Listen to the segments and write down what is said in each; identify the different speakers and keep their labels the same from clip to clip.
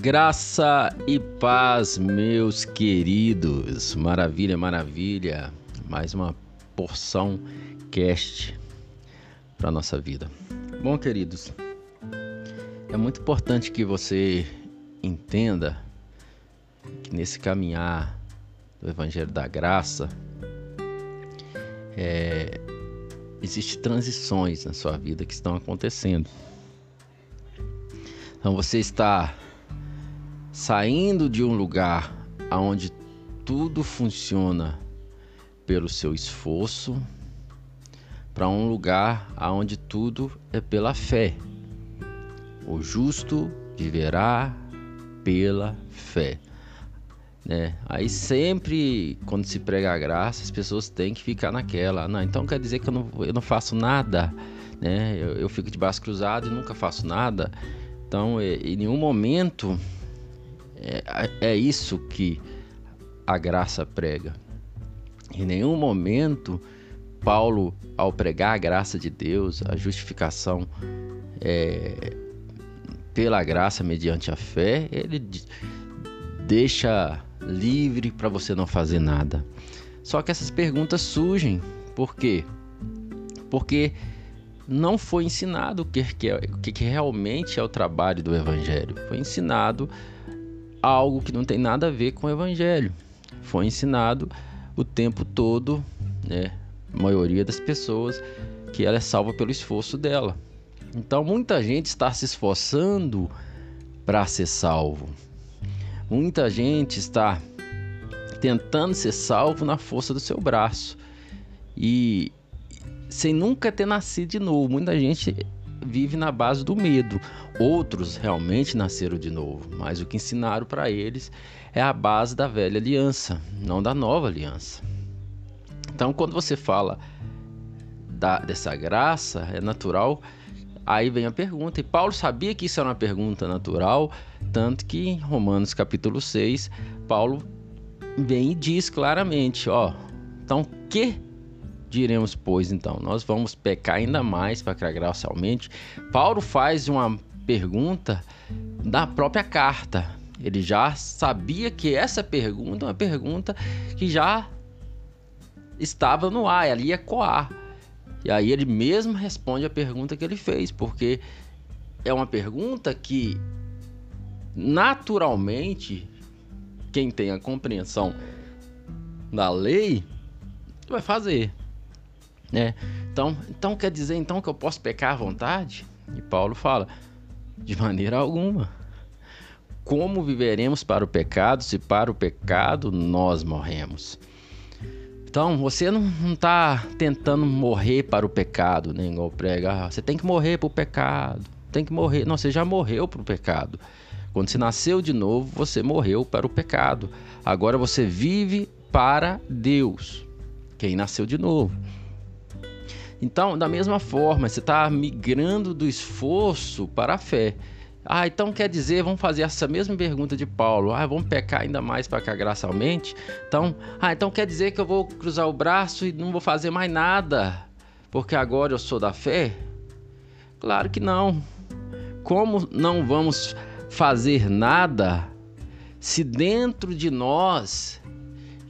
Speaker 1: Graça e paz, meus queridos. Maravilha, maravilha. Mais uma porção cast para nossa vida. Bom, queridos, é muito importante que você entenda que nesse caminhar do Evangelho da Graça é, existem transições na sua vida que estão acontecendo. Então você está saindo de um lugar onde tudo funciona pelo seu esforço para um lugar onde tudo é pela fé. O justo viverá pela fé. Né? Aí sempre, quando se prega a graça, as pessoas têm que ficar naquela. Não, então quer dizer que eu não, eu não faço nada, né? Eu, eu fico de braço cruzado e nunca faço nada. Então, em nenhum momento é, é isso que a graça prega. Em nenhum momento Paulo, ao pregar a graça de Deus, a justificação é, pela graça mediante a fé, ele deixa livre para você não fazer nada. Só que essas perguntas surgem, por quê? Porque não foi ensinado o que, que, é, o que realmente é o trabalho do Evangelho. Foi ensinado algo que não tem nada a ver com o evangelho. Foi ensinado o tempo todo, né, a maioria das pessoas, que ela é salva pelo esforço dela. Então muita gente está se esforçando para ser salvo. Muita gente está tentando ser salvo na força do seu braço e sem nunca ter nascido de novo. Muita gente vive na base do medo. Outros realmente nasceram de novo, mas o que ensinaram para eles é a base da velha aliança, não da nova aliança. Então, quando você fala da, dessa graça, é natural. Aí vem a pergunta, e Paulo sabia que isso era uma pergunta natural, tanto que em Romanos capítulo 6, Paulo vem e diz claramente, ó, então que diremos, pois, então? Nós vamos pecar ainda mais para aumente? Paulo faz uma pergunta da própria carta. Ele já sabia que essa pergunta é uma pergunta que já estava no ar, ela ia coar. E aí ele mesmo responde a pergunta que ele fez, porque é uma pergunta que naturalmente quem tem a compreensão da lei vai fazer né? Então, então quer dizer então que eu posso pecar à vontade? E Paulo fala: de maneira alguma. Como viveremos para o pecado se para o pecado nós morremos? Então, você não está tentando morrer para o pecado, nem né? igual prega. Ah, você tem que morrer para o pecado. Tem que morrer. Não, você já morreu para o pecado. Quando você nasceu de novo, você morreu para o pecado. Agora você vive para Deus. Quem nasceu de novo. Então, da mesma forma, você está migrando do esforço para a fé. Ah, então quer dizer, vamos fazer essa mesma pergunta de Paulo. Ah, vamos pecar ainda mais para que a graça aumente? Então, ah, então quer dizer que eu vou cruzar o braço e não vou fazer mais nada, porque agora eu sou da fé? Claro que não. Como não vamos fazer nada se dentro de nós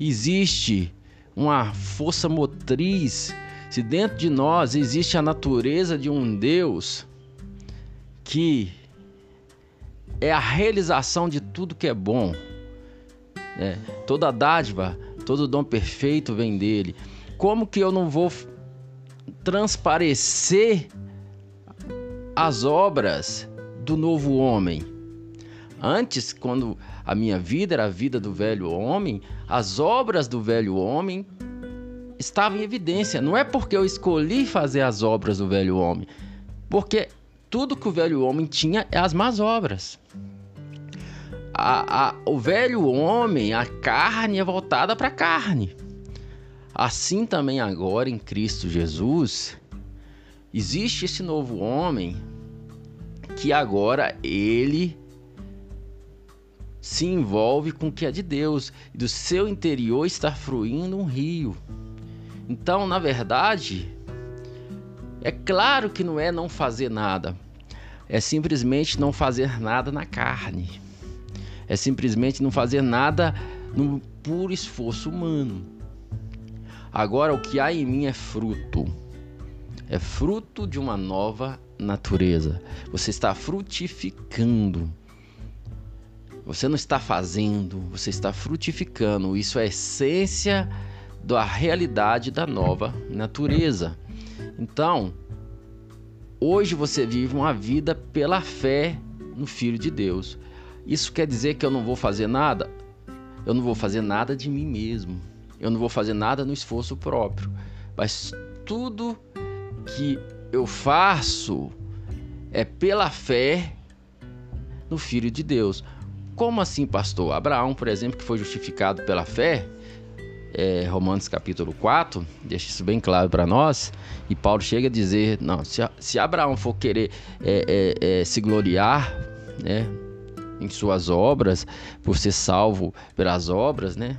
Speaker 1: existe uma força motriz se dentro de nós existe a natureza de um Deus que é a realização de tudo que é bom, né? toda dádiva, todo dom perfeito vem dele. Como que eu não vou transparecer as obras do novo homem? Antes, quando a minha vida era a vida do velho homem, as obras do velho homem estava em evidência. Não é porque eu escolhi fazer as obras do velho homem, porque tudo que o velho homem tinha é as más obras. A, a, o velho homem, a carne é voltada para a carne. Assim também agora em Cristo Jesus, existe esse novo homem que agora ele se envolve com o que é de Deus. E do seu interior está fluindo um rio. Então, na verdade, é claro que não é não fazer nada, é simplesmente não fazer nada na carne. é simplesmente não fazer nada no puro esforço humano. Agora, o que há em mim é fruto. É fruto de uma nova natureza. Você está frutificando. Você não está fazendo, você está frutificando. Isso é essência da realidade da nova natureza. Então, hoje você vive uma vida pela fé no Filho de Deus. Isso quer dizer que eu não vou fazer nada? Eu não vou fazer nada de mim mesmo. Eu não vou fazer nada no esforço próprio. Mas tudo que eu faço é pela fé no Filho de Deus. Como assim, pastor? Abraão, por exemplo, que foi justificado pela fé, é, Romanos capítulo 4, deixa isso bem claro para nós, e Paulo chega a dizer: não, se, se Abraão for querer é, é, é, se gloriar, né, em suas obras, por ser salvo pelas obras, né,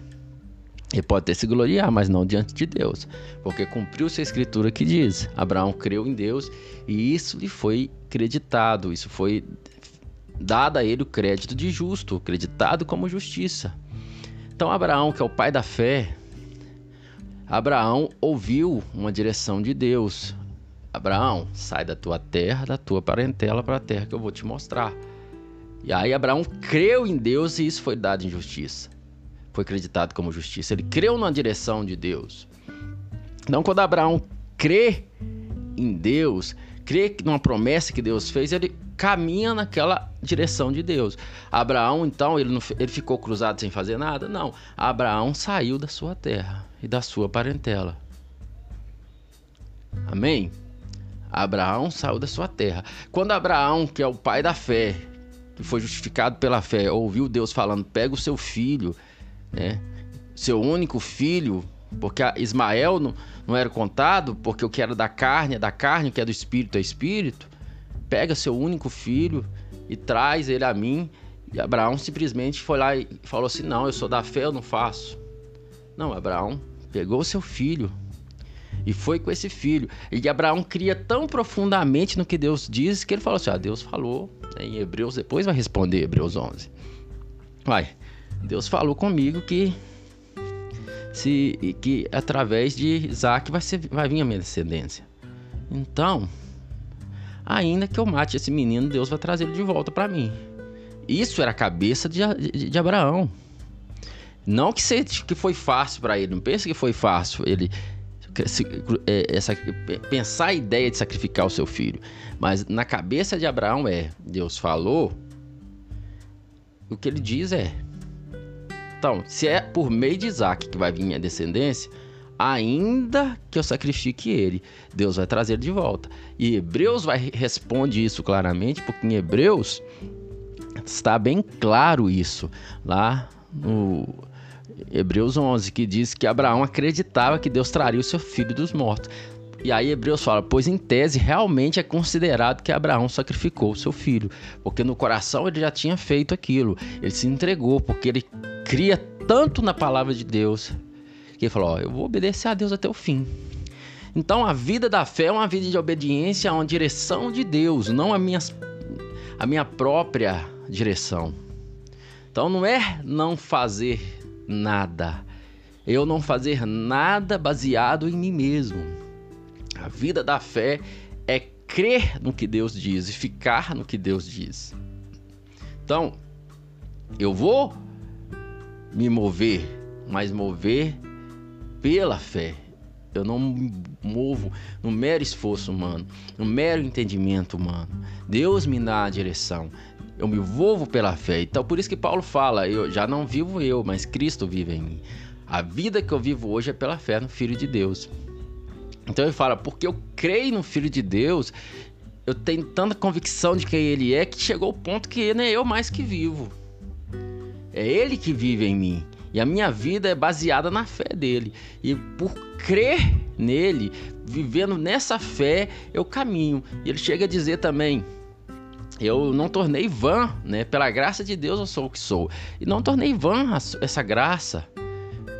Speaker 1: ele pode até se gloriar, mas não diante de Deus, porque cumpriu-se a escritura que diz: Abraão creu em Deus e isso lhe foi creditado, isso foi dado a ele o crédito de justo, creditado como justiça. Então, Abraão, que é o pai da fé, Abraão ouviu uma direção de Deus. Abraão, sai da tua terra, da tua parentela para a terra que eu vou te mostrar. E aí Abraão creu em Deus e isso foi dado em justiça foi acreditado como justiça. Ele creu na direção de Deus. Então, quando Abraão crê em Deus, crê numa promessa que Deus fez, ele caminha naquela direção de Deus. Abraão, então, ele, não, ele ficou cruzado sem fazer nada? Não. Abraão saiu da sua terra e da sua parentela. Amém? Abraão saiu da sua terra. Quando Abraão, que é o pai da fé, que foi justificado pela fé, ouviu Deus falando: pega o seu filho né? Seu único filho, porque Ismael não, não era contado, porque o que era da carne é da carne, o que é do espírito é espírito. Pega seu único filho e traz ele a mim. E Abraão simplesmente foi lá e falou assim: Não, eu sou da fé, eu não faço. Não, Abraão pegou seu filho e foi com esse filho. E Abraão cria tão profundamente no que Deus diz que ele falou assim: Ah, Deus falou. Né? Em Hebreus, depois vai responder, Hebreus 11. Vai. Deus falou comigo que se que através de Isaac vai, ser, vai vir a minha descendência. Então, ainda que eu mate esse menino, Deus vai trazer ele de volta para mim. Isso era a cabeça de, de, de Abraão. Não que, se, que foi fácil para ele, não pense que foi fácil ele se, é, essa, pensar a ideia de sacrificar o seu filho. Mas na cabeça de Abraão é: Deus falou, o que ele diz é: então, se é por meio de Isaac que vai vir minha descendência, ainda que eu sacrifique ele, Deus vai trazer de volta. E Hebreus vai responde isso claramente, porque em Hebreus está bem claro isso lá no Hebreus 11, que diz que Abraão acreditava que Deus traria o seu filho dos mortos. E aí Hebreus fala, pois em tese realmente é considerado que Abraão sacrificou o seu filho, porque no coração ele já tinha feito aquilo, ele se entregou, porque ele cria tanto na palavra de Deus que ele falou: ó, eu vou obedecer a Deus até o fim. Então a vida da fé é uma vida de obediência a uma direção de Deus, não a minha, a minha própria direção. Então não é não fazer nada, eu não fazer nada baseado em mim mesmo. A vida da fé é crer no que Deus diz e ficar no que Deus diz. Então, eu vou me mover, mas mover pela fé. Eu não me movo no mero esforço humano, no mero entendimento humano. Deus me dá a direção. Eu me movo pela fé. Então por isso que Paulo fala, eu já não vivo eu, mas Cristo vive em mim. A vida que eu vivo hoje é pela fé no Filho de Deus. Então ele fala, porque eu creio no Filho de Deus, eu tenho tanta convicção de quem ele é que chegou o ponto que não é eu mais que vivo. É Ele que vive em mim. E a minha vida é baseada na fé dele. E por crer nele, vivendo nessa fé, eu caminho. E ele chega a dizer também: eu não tornei vã, né? Pela graça de Deus eu sou o que sou. E não tornei vã essa graça.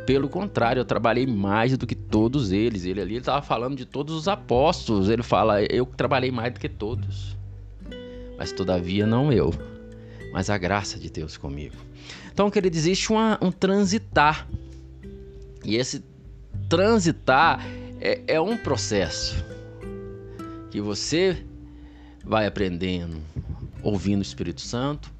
Speaker 1: Pelo contrário, eu trabalhei mais do que todos eles. Ele ali estava falando de todos os apóstolos. Ele fala: eu trabalhei mais do que todos. Mas todavia não eu, mas a graça de Deus comigo. Então, querido, existe uma, um transitar. E esse transitar é, é um processo que você vai aprendendo, ouvindo o Espírito Santo,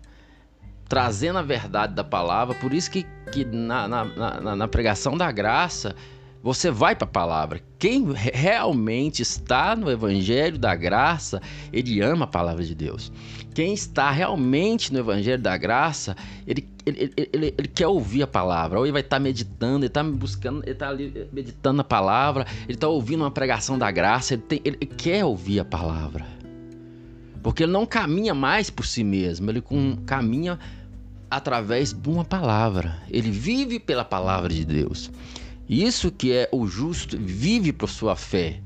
Speaker 1: trazendo a verdade da palavra. Por isso que, que na, na, na, na pregação da graça você vai para a palavra. Quem realmente está no Evangelho da Graça, ele ama a palavra de Deus. Quem está realmente no Evangelho da Graça, ele, ele, ele, ele quer ouvir a palavra. Ou ele vai estar meditando, ele está buscando, ele está ali meditando a palavra, ele está ouvindo uma pregação da graça, ele, tem, ele quer ouvir a palavra. Porque ele não caminha mais por si mesmo, ele caminha através de uma palavra. Ele vive pela palavra de Deus. Isso que é o justo vive por sua fé.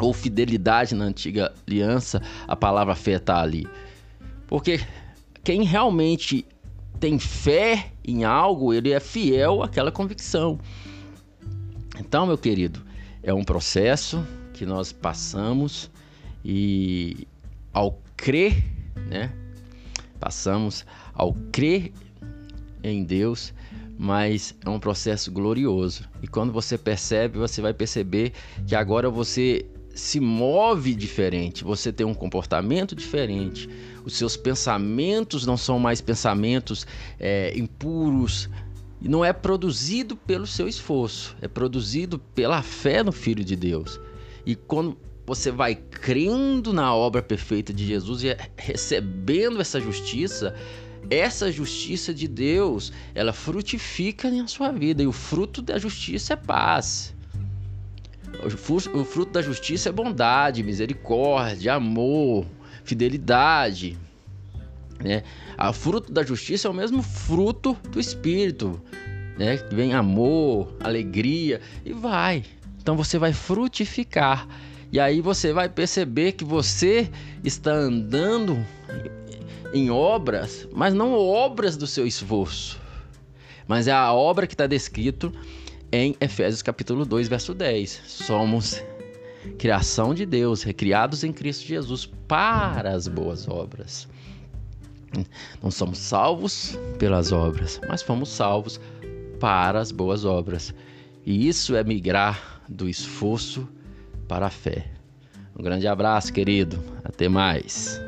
Speaker 1: Ou fidelidade na antiga aliança, a palavra fé está ali. Porque quem realmente tem fé em algo, ele é fiel àquela convicção. Então, meu querido, é um processo que nós passamos e ao crer, né? Passamos ao crer em Deus, mas é um processo glorioso. E quando você percebe, você vai perceber que agora você se move diferente, você tem um comportamento diferente, os seus pensamentos não são mais pensamentos é, impuros, não é produzido pelo seu esforço, é produzido pela fé no Filho de Deus. E quando você vai crendo na obra perfeita de Jesus e recebendo essa justiça, essa justiça de Deus, ela frutifica na sua vida e o fruto da justiça é paz. O fruto da justiça é bondade, misericórdia, amor, fidelidade. Né? O fruto da justiça é o mesmo fruto do Espírito, né? Vem amor, alegria e vai. Então você vai frutificar. E aí você vai perceber que você está andando em obras, mas não obras do seu esforço, mas é a obra que está descrito em Efésios capítulo 2, verso 10. Somos criação de Deus, recriados em Cristo Jesus para as boas obras. Não somos salvos pelas obras, mas fomos salvos para as boas obras. E isso é migrar do esforço para a fé. Um grande abraço, querido. Até mais.